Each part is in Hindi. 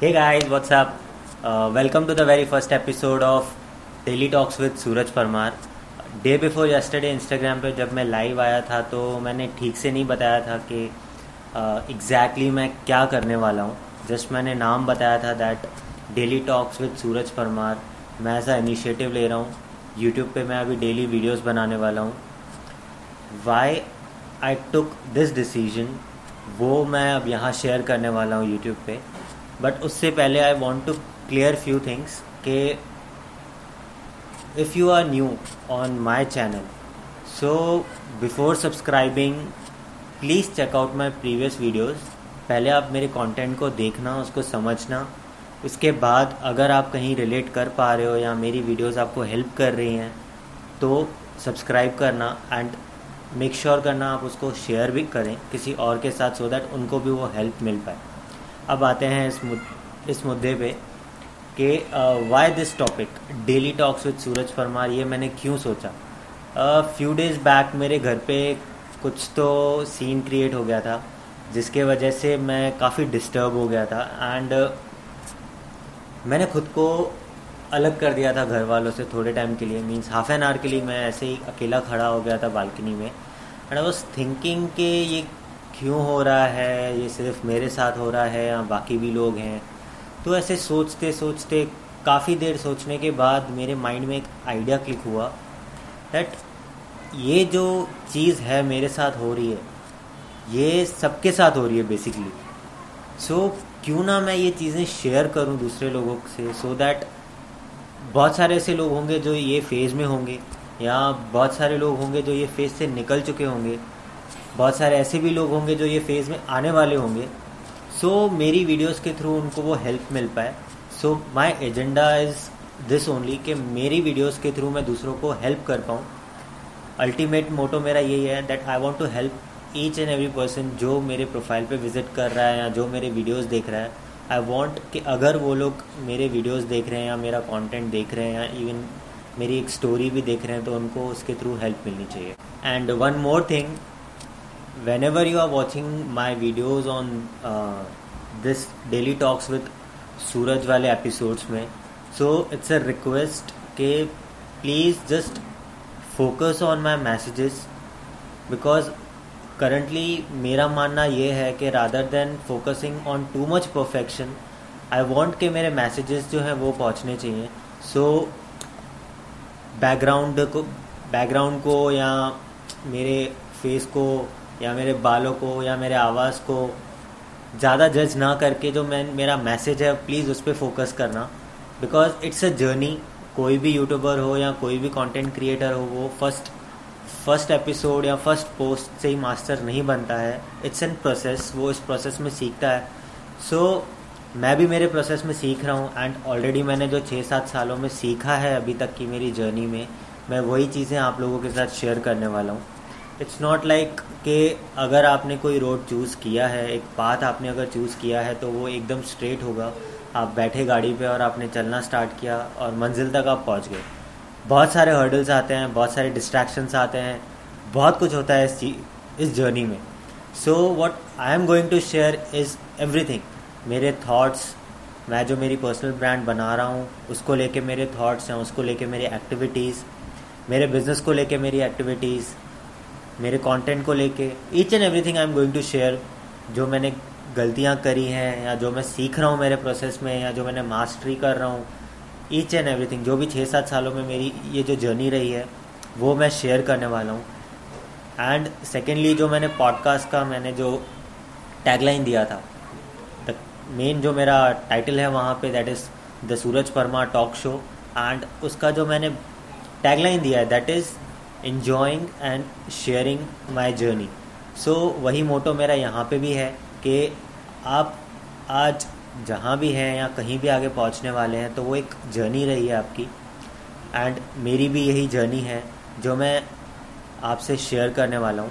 Hey guys, what's up? Uh, welcome to the very first episode of Daily Talks with Suraj Parmar day before yesterday Instagram पे जब मैं लाइव आया था तो मैंने ठीक से नहीं बताया था कि एग्जैक्टली uh, मैं क्या करने वाला हूँ। जस्ट मैंने नाम बताया था that daily talks with Suraj Parmar मैं ऐसा इनिशिएटिव ले रहा हूँ। यूट्यूब पे मैं अभी डेली वीडियोस बनाने वाला हूँ। Why I took this decision वो मैं अब यहाँ शेयर करने वाला हूँ यूट्यूब पे। बट उससे पहले I want to clear few things के if you are new on my channel so before subscribing please check out my previous videos पहले आप मेरे कंटेंट को देखना, उसको समझना। उसके बाद अगर आप कहीं रिलेट कर पा रहे हो या मेरी वीडियोस आपको हेल्प कर रही हैं तो सब्सक्राइब करना एंड मेक श्योर करना आप उसको शेयर भी करें किसी और के साथ सो so दैट उनको भी वो हेल्प मिल पाए। अब आते हैं इस मुद, इस मुद्दे पे कि why this topic daily talks with Suraj Parmar ये मैंने क्यों सोचा? फ्यू डेज़ बैक मेरे घर पे कुछ तो सीन क्रिएट हो गया था जिसके वजह से मैं काफ़ी डिस्टर्ब हो गया था एंड uh, मैंने खुद को अलग कर दिया था घर वालों से थोड़े टाइम के लिए। मीन्स हाफ़ एन आवर के लिए मैं ऐसे ही अकेला खड़ा हो गया था बालकनी में। एंड आई वॉज़ थिंकिंग कि ये क्यों हो रहा है? ये सिर्फ़ मेरे साथ हो रहा है या बाकी भी लोग हैं। तो ऐसे सोचते सोचते काफ़ी देर सोचने के बाद मेरे माइंड में एक आइडिया क्लिक हुआ दैट ये जो चीज़ है मेरे साथ हो रही है ये सबके साथ हो रही है बेसिकली सो so, क्यों ना मैं ये चीज़ें शेयर करूँ दूसरे लोगों से सो so दैट बहुत सारे ऐसे लोग होंगे जो ये फ़ेज़ में होंगे या बहुत सारे लोग होंगे जो ये फ़ेज़ से निकल चुके होंगे। बहुत सारे ऐसे भी लोग होंगे जो ये फ़ेज़ में आने वाले होंगे। सो so, मेरी वीडियोस के थ्रू उनको वो हेल्प मिल पाए। So my agenda is this only कि मेरी वीडियोस के थ्रू मैं दूसरों को हेल्प कर पाऊँ। अल्टीमेट मोटो मेरा यही है that I want to help each and every person जो मेरे प्रोफ़ाइल पे विज़िट कर रहा है या जो मेरे वीडियोस देख रहा है। आई वॉन्ट कि अगर वो लोग मेरे वीडियोस देख रहे हैं या मेरा कंटेंट देख रहे हैं या इवन मेरी एक स्टोरी भी देख रहे हैं तो उनको उसके थ्रू हेल्प मिलनी चाहिए। And one more thing whenever you are watching my videos on uh, this daily talks with Suraj वाले एपिसोड्स में सो इट्स अ रिक्वेस्ट के please just focus on my messages because currently मेरा मानना ये है कि rather than focusing on too much perfection I want के मेरे मैसेजेस जो हैं वो पहुँचने चाहिए। सो so, बैकग्राउंड को बैकग्राउंड को या मेरे फेस को या मेरे बालों को या मेरे आवाज़ को ज़्यादा जज ना करके जो मैं मेरा मैसेज है प्लीज़ उस पर फोकस करना। बिकॉज़ इट्स अ जर्नी कोई भी यूट्यूबर हो या कोई भी कंटेंट क्रिएटर हो वो फ़र्स्ट फ़र्स्ट एपिसोड या फ़र्स्ट पोस्ट से ही मास्टर नहीं बनता है। इट्स एन प्रोसेस वो इस प्रोसेस में सीखता है। सो so, मैं भी मेरे प्रोसेस में सीख रहा हूँ एंड ऑलरेडी मैंने जो छः सात सालों में सीखा है अभी तक की मेरी जर्नी में मैं वही चीज़ें आप लोगों के साथ शेयर करने वाला हूँ। इट्स नॉट लाइक कि अगर आपने कोई रोड चूज़ किया है, एक पाथ आपने अगर चूज़ किया है तो वो एकदम स्ट्रेट होगा। आप बैठे गाड़ी पे और आपने चलना स्टार्ट किया और मंजिल तक आप पहुँच गए। बहुत सारे हर्डल्स आते हैं, बहुत सारे डिस्ट्रैक्शंस आते हैं, बहुत कुछ होता है इस इस जर्नी में। So what I am going to share is everything मेरे थाट्स मैं जो मेरी पर्सनल ब्रांड बना रहा हूँ, उसको लेके मेरे थाट्स हैं, उसको लेके मेरी एक्टिविटीज़ मेरे बिज़नेस को लेके मेरी एक्टिविटीज़ मेरे कंटेंट को लेके each and everything I am going to share जो मैंने गलतियाँ करी हैं, या जो मैं सीख रहा हूँ मेरे प्रोसेस में, या जो मैंने मास्टरी कर रहा हूँ ईच एंड एवरीथिंग जो भी छः सात सालों में मेरी ये जो जर्नी रही है, वो मैं शेयर करने वाला हूँ। एंड सेकेंडली जो मैंने पॉडकास्ट का मैंने जो टैगलाइन दिया था द मेन जो मेरा टाइटल है वहाँ पे that is the Suraj Parma talk show and उसका जो मैंने टैगलाइन दिया है that is enjoying and sharing my journey so वही मोटो मेरा यहाँ पे भी है कि आप आज जहाँ भी हैं या कहीं भी आगे पहुँचने वाले हैं तो वो एक जर्नी रही है आपकी। एंड मेरी भी यही जर्नी है जो मैं आपसे शेयर करने वाला हूँ।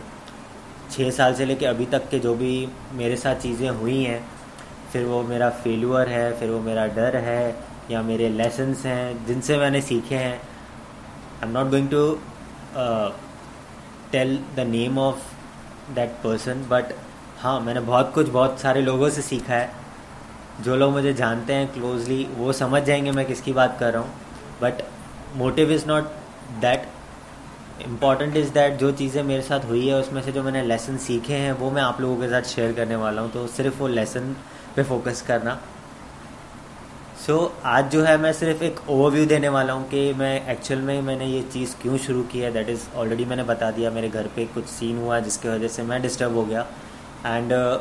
छः साल से लेके अभी तक के जो भी मेरे साथ चीज़ें हुई हैं, फिर वो मेरा फेलुअर है, फिर वो मेरा डर है, या मेरे लेसन्स हैं, जिनसे मैंने सीखे हैं I am not going to tell the name of that person but हाँ मैंने बहुत कुछ बहुत सारे लोगों से सीखा है। जो लोग मुझे जानते हैं क्लोजली वो समझ जाएँगे मैं किसकी बात कर रहा हूँ। But motive is not that important is that जो चीज़ें मेरे साथ हुई है, उसमें से जो मैंने लेसन सीखे हैं, वो मैं आप लोगों के साथ शेयर करने वाला हूँ। तो सिर्फ़ वो लेसन पे फोकस करना। सो so, आज जो है मैं सिर्फ़ एक ओवरव्यू देने वाला हूँ कि मैं एक्चुअल में मैंने ये चीज़ क्यों शुरू की है दैट इज़ ऑलरेडी मैंने बता दिया मेरे घर पे कुछ सीन हुआ जिसकी वजह से मैं डिस्टर्ब हो गया। एंड uh,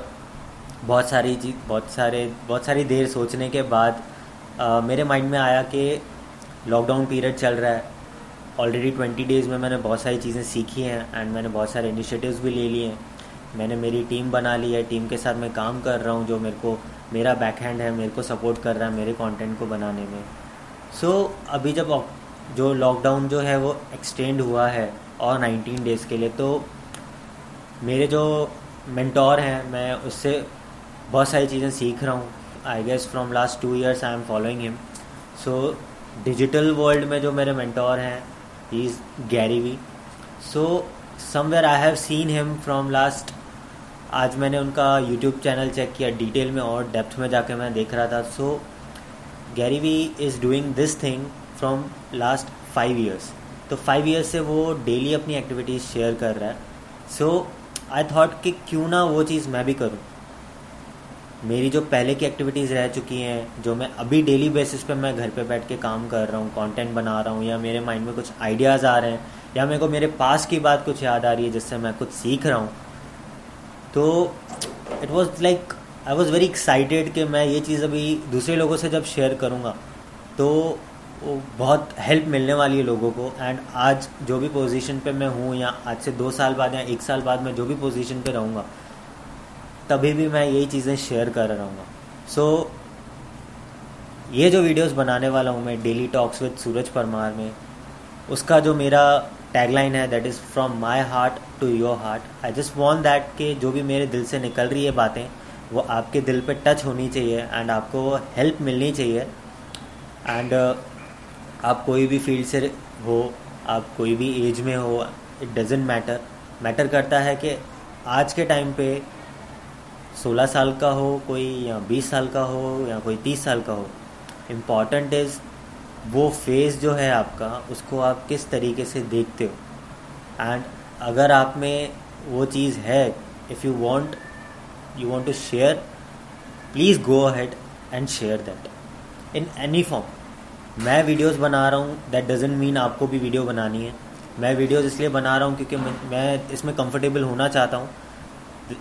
बहुत सारी चीज़ बहुत सारे बहुत सारी देर सोचने के बाद uh, मेरे माइंड में आया कि लॉकडाउन पीरियड चल रहा है। ऑलरेडी ट्वेंटी डेज़ में मैंने बहुत सारी चीज़ें सीखी हैं एंड मैंने बहुत सारे इनिशिएटिव्स भी ले लिए हैं। मैंने मेरी टीम बना ली है टीम के साथ मैं काम कर रहा हूँ जो मेरे को मेरा बैक हैंड है मेरे को सपोर्ट कर रहा है मेरे कंटेंट को बनाने में। सो so, अभी जब जो लॉकडाउन जो है वो एक्सटेंड हुआ है और 19 डेज़ के लिए तो मेरे जो मेंटोर हैं मैं उससे बहुत सारी चीज़ें सीख रहा हूँ। I guess from last two years I am following him so digital world में जो मेरे मेंटोर हैं is Gary Vee so somewhere I have seen him from last आज मैंने उनका यूट्यूब चैनल चेक किया डिटेल में और डेप्थ में जाके मैं देख रहा था। So Gary Vee is doing this thing from last five years तो फाइव ईयर्स से वो डेली अपनी एक्टिविटीज़ शेयर कर रहा है। सो आई थॉट कि क्यों ना वो चीज़ मैं भी करूँ। मेरी जो पहले की एक्टिविटीज़ रह चुकी हैं, जो मैं अभी डेली बेसिस पे मैं घर पे बैठ के काम कर रहा हूँ कंटेंट बना रहा हूँ, या मेरे माइंड में कुछ आइडियाज़ आ रहे हैं, या मेरे को मेरे पास की बात कुछ याद आ रही है जिससे मैं कुछ सीख रहा हूँ तो it was like I was very excited कि मैं ये चीज़ अभी दूसरे लोगों से जब शेयर करूँगा तो बहुत हेल्प मिलने वाली है लोगों को। एंड आज जो भी पोजीशन पे मैं हूँ या आज से दो साल बाद या एक साल बाद मैं जो भी पोजीशन पे रहूँगा तभी भी मैं यही चीज़ें शेयर कर रहूँगा। सो so, ये जो वीडियोस बनाने वाला हूँ मैं daily talks with Suraj Parmar में उसका जो मेरा टैगलाइन है that is from my heart to your heart I just want that कि जो भी मेरे दिल से निकल रही है बातें वो आपके दिल पे टच होनी चाहिए एंड आपको हेल्प मिलनी चाहिए. एंड uh, आप कोई भी फ़ील्ड से हो आप कोई भी एज में हो इट डजेंट मैटर मैटर करता है कि आज के टाइम पे 16 साल का हो कोई या 20 साल का हो या कोई 30 साल का हो. इंपॉर्टेंट इज़ वो फ़ेज़ जो है आपका, उसको आप किस तरीके से देखते हो? एंड अगर आप में वो चीज़ है if you want you want to share please go ahead and share that in any form मैं वीडियोस बना रहा हूँ दैट डजेंट मीन आपको भी वीडियो बनानी है। मैं वीडियोस इसलिए बना रहा हूँ क्योंकि मैं इसमें कंफर्टेबल होना चाहता हूँ।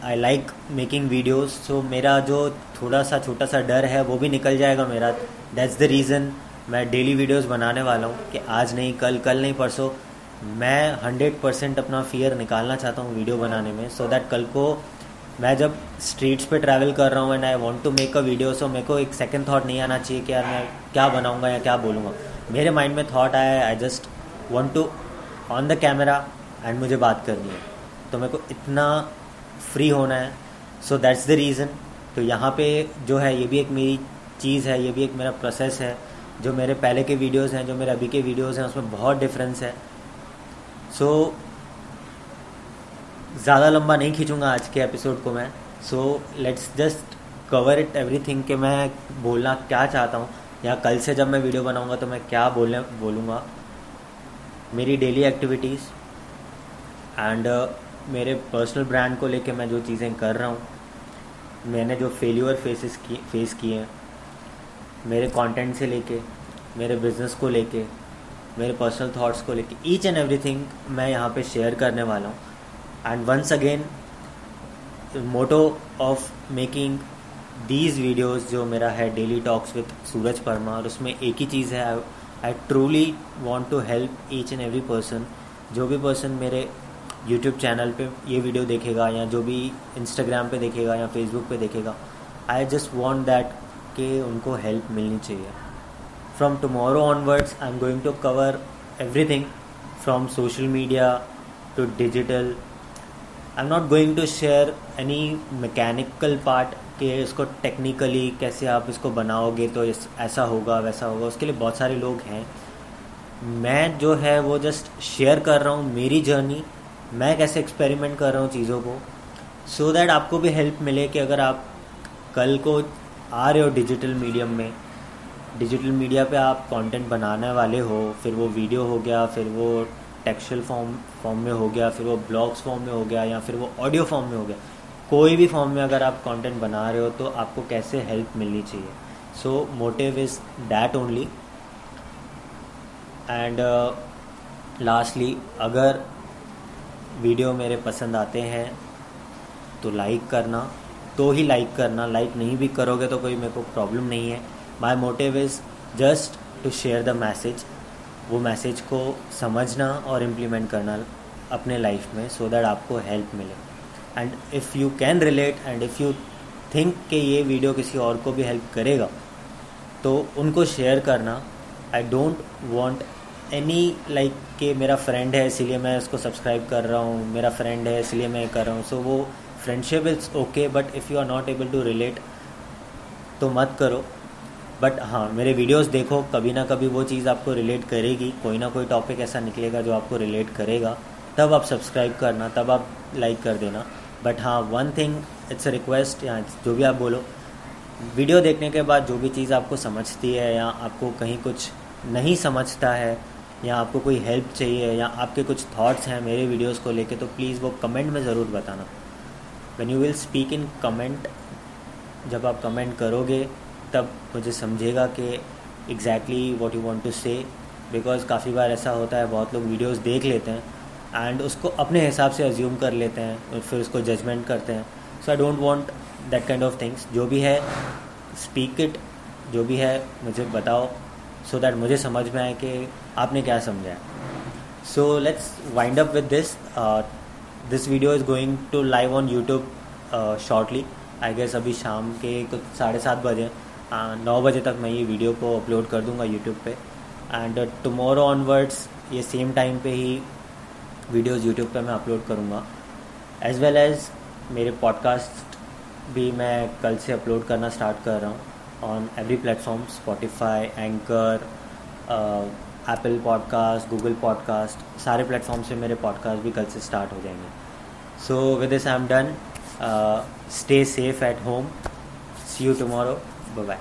I like making videos so मेरा जो थोड़ा सा, छोटा सा डर है, वो भी निकल जाएगा मेरा। दैट्स द रीज़न मैं डेली वीडियोस बनाने वाला हूँ कि आज नहीं, कल कल नहीं, परसों। मैं हंड्रेड परसेंट अपना फियर निकालना चाहता हूँ वीडियो बनाने में सो so दैट कल को मैं जब स्ट्रीट्स पे ट्रैवल कर रहा हूँ and I want to make a video so मेरे को एक सेकंड थॉट नहीं आना चाहिए कि यार मैं क्या बनाऊँगा या क्या बोलूँगा। मेरे माइंड में थॉट आया है I just want to on the camera and मुझे बात करनी है। तो मेरे को इतना फ्री होना है। सो दैट्स द रीज़न तो यहाँ पे जो है, ये भी एक मेरी चीज़ है, ये भी एक मेरा प्रोसेस है। जो मेरे पहले के वीडियोस हैं जो मेरे अभी के वीडियोस हैं उसमें बहुत डिफरेंस है। सो so, ज़्यादा लंबा नहीं खींचूँगा आज के एपिसोड को मैं। So let's just cover it everything कि मैं बोलना क्या चाहता हूँ या कल से जब मैं वीडियो बनाऊँगा तो मैं क्या बोलने बोलूँगा। मेरी डेली एक्टिविटीज़ एंड मेरे पर्सनल ब्रांड को लेके मैं जो चीज़ें कर रहा हूँ मैंने जो फेलियर फेसेस की फेस किए हैं। मेरे कंटेंट से लेके, मेरे बिज़नेस को लेके, मेरे पर्सनल थॉट्स को लेके ईच एंड एवरीथिंग मैं यहाँ पे शेयर करने वाला हूँ. And once again motto of making these videos जो मेरा है daily talks with Suraj Parma और उसमें एक ही चीज़ है I truly want to help each and every person जो भी पर्सन मेरे यूट्यूब चैनल पे ये वीडियो देखेगा, या जो भी इंस्टाग्राम पे देखेगा, या फेसबुक पे देखेगा आई जस्ट वॉन्ट दैट कि उनको हेल्प मिलनी चाहिए। From tomorrow onwards I am going to cover everything from social media to digital I am not going to share any mechanical part कि इसको टेक्निकली कैसे आप इसको बनाओगे तो इस, ऐसा होगा, वैसा होगा, उसके लिए बहुत सारे लोग हैं। मैं जो है वो जस्ट शेयर कर रहा हूँ मेरी जर्नी मैं कैसे एक्सपेरिमेंट कर रहा हूँ चीज़ों को सो so दैट आपको भी हेल्प मिले कि अगर आप कल को आ रहे हो डिजिटल मीडियम में। डिजिटल मीडिया पे आप कंटेंट बनाने वाले हो, फिर वो वीडियो हो गया, फिर वो टेक्सचुअल फॉर्म फॉर्म में हो गया, फिर वो ब्लॉग्स फॉर्म में हो गया, या फिर वो ऑडियो फॉर्म में हो गया। कोई भी फॉर्म में अगर आप कंटेंट बना रहे हो तो आपको कैसे हेल्प मिलनी चाहिए। So motive is that only and lastly अगर वीडियो मेरे पसंद आते हैं तो लाइक करना। तो ही लाइक करना। लाइक नहीं भी करोगे तो कोई मेरे को प्रॉब्लम नहीं है। My motive is just to share the message वो मैसेज को समझना और इम्प्लीमेंट करना अपने लाइफ में सो so दैट आपको हेल्प मिले। And if you can relate and if you think कि ये वीडियो किसी और को भी हेल्प करेगा तो उनको शेयर करना। I don't want any like कि मेरा फ्रेंड है, इसीलिए मैं उसको सब्सक्राइब कर रहा हूँ। मेरा फ्रेंड है, इसलिए मैं कर रहा हूँ। सो so वो friendship is okay but if you are not able to relate तो मत करो। बट हाँ मेरे वीडियोस देखो, कभी ना कभी वो चीज़ आपको रिलेट करेगी। कोई ना कोई टॉपिक ऐसा निकलेगा जो आपको रिलेट करेगा। तब आप सब्सक्राइब करना, तब आप लाइक कर देना। बट हाँ one thing it's a request या जो भी आप बोलो। वीडियो देखने के बाद जो भी चीज़ आपको समझती है, या आपको कहीं कुछ नहीं समझता है, या आपको कोई हेल्प चाहिए, या आपके कुछ थॉट्स हैं मेरे वीडियोस को लेके तो प्लीज़ वो कमेंट में ज़रूर बताना। When you will speak in comment जब आप कमेंट करोगे, तब मुझे समझेगा कि exactly what you want to say because काफ़ी बार ऐसा होता है, बहुत लोग वीडियोज़ देख लेते हैं एंड उसको अपने हिसाब से अज्यूम कर लेते हैं, और फिर उसको जजमेंट करते हैं। So I don't want that kind of things जो भी है स्पीक इट जो भी है, मुझे बताओ सो so दैट मुझे समझ में आए कि आपने क्या समझा है। So let's wind up with this this video is going to live on YouTube shortly I guess अभी शाम के कुछ साढ़े सात बजे नौ बजे तक मैं ये वीडियो को अपलोड कर दूँगा यूट्यूब पे। एंड टमोरो ऑनवर्ड्स ये सेम टाइम पे ही वीडियोस यूट्यूब पे मैं अपलोड करूँगा। एज वेल एज मेरे पॉडकास्ट भी मैं कल से अपलोड करना स्टार्ट कर रहा हूँ। On every platform Spotify Anchor Apple podcast Google podcast सारे प्लेटफॉर्म से मेरे पॉडकास्ट भी कल से स्टार्ट हो जाएँगे। So with this I am done stay safe at home see you tomorrow bye.